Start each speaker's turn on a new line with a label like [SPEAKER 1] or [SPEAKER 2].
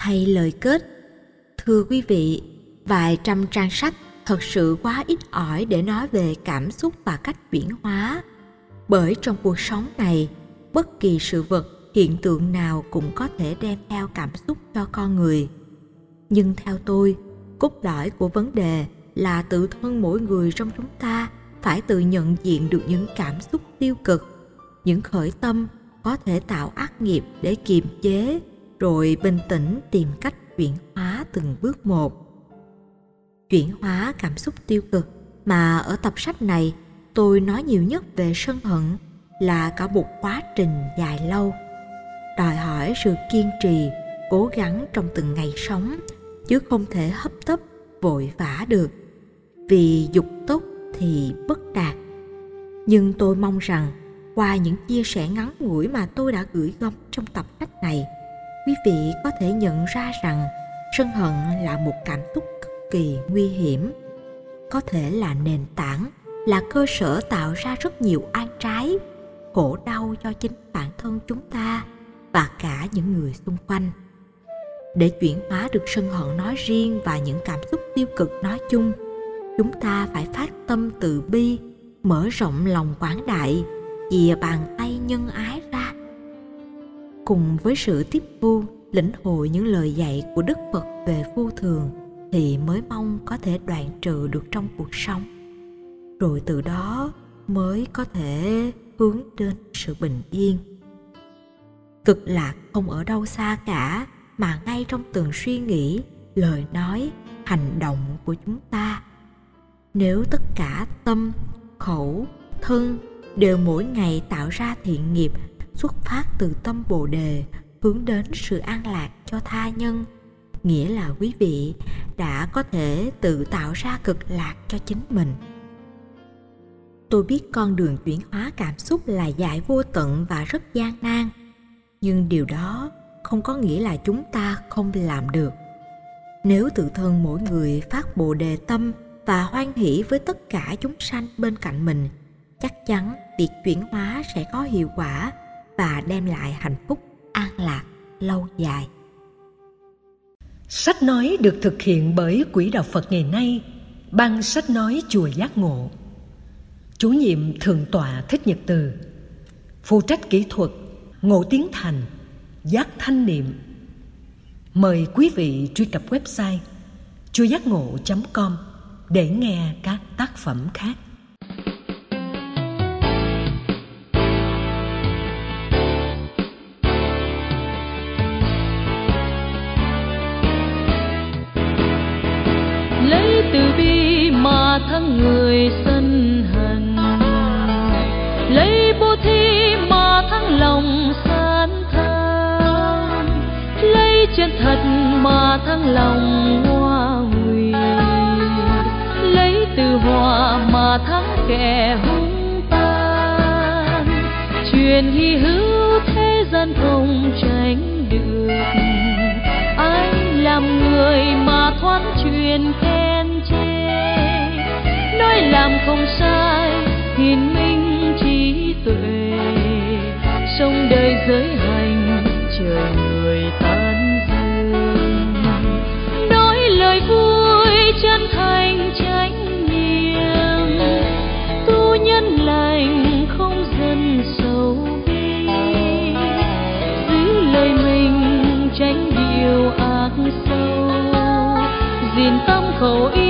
[SPEAKER 1] thay lời kết. Thưa quý vị, vài trăm trang sách thật sự quá ít ỏi để nói về cảm xúc và cách chuyển hóa. Bởi trong cuộc sống này, bất kỳ sự vật, hiện tượng nào cũng có thể đem theo cảm xúc cho con người. Nhưng theo tôi, cốt lõi của vấn đề là tự thân mỗi người trong chúng ta phải tự nhận diện được những cảm xúc tiêu cực, những khởi tâm có thể tạo ác nghiệp để kiềm chế rồi bình tĩnh tìm cách chuyển hóa từng bước một. Chuyển hóa cảm xúc tiêu cực mà ở tập sách này tôi nói nhiều nhất về sân hận là cả một quá trình dài lâu. Đòi hỏi sự kiên trì, cố gắng trong từng ngày sống, chứ không thể hấp tấp, vội vã được. Vì dục tốt thì bất đạt. Nhưng tôi mong rằng qua những chia sẻ ngắn ngủi mà tôi đã gửi gắm trong tập sách này quý vị có thể nhận ra rằng sân hận là một cảm xúc cực kỳ nguy hiểm. Có thể là nền tảng, là cơ sở tạo ra rất nhiều an trái, khổ đau cho chính bản thân chúng ta và cả những người xung quanh. Để chuyển hóa được sân hận nói riêng và những cảm xúc tiêu cực nói chung, chúng ta phải phát tâm từ bi, mở rộng lòng quảng đại, chìa bàn tay nhân ái cùng với sự tiếp thu, lĩnh hội những lời dạy của đức phật về vô thường thì mới mong có thể đoạn trừ được trong cuộc sống. Rồi từ đó mới có thể hướng đến sự bình yên. Cực lạc không ở đâu xa cả, mà ngay trong từng suy nghĩ, lời nói, hành động của chúng ta. Nếu tất cả tâm, khẩu, thân đều mỗi ngày tạo ra thiện nghiệp xuất phát từ tâm bồ đề, hướng đến sự an lạc cho tha nhân. Nghĩa là quý vị đã có thể tự tạo ra cực lạc cho chính mình. Tôi biết con đường chuyển hóa cảm xúc là dài vô tận và rất gian nan, nhưng điều đó không có nghĩa là chúng ta không làm được. Nếu tự thân mỗi người phát bồ đề tâm và hoan hỷ với tất cả chúng sanh bên cạnh mình, chắc chắn việc chuyển hóa sẽ có hiệu quả và đem lại hạnh phúc an lạc lâu dài.
[SPEAKER 2] Sách nói được thực hiện bởi quỹ đạo phật ngày nay ban sách nói chùa giác ngộ. Chủ nhiệm thượng tọa thích nhật từ, phụ trách kỹ thuật ngộ tiến thành, giác thanh niệm. Mời quý vị truy cập website chùa giác ngộ com để nghe các tác phẩm khác.
[SPEAKER 3] Thắng người sân hận. Lấy bố thí mà thắng lòng san tham, lấy chân thật mà thắng lòng hoa hủy lấy từ hòa mà thắng kẻ hung tan truyền hy hữu thế gian không tránh được. Ai làm người mà hiền minh trí tuệ sông đời giới hành, trời người tan dương. Nói lời vui chân thành chánh niệm, tu nhân lành không dân sâu bi. Giữ lời mình tránh điều ác sâu gìn tâm khẩu ý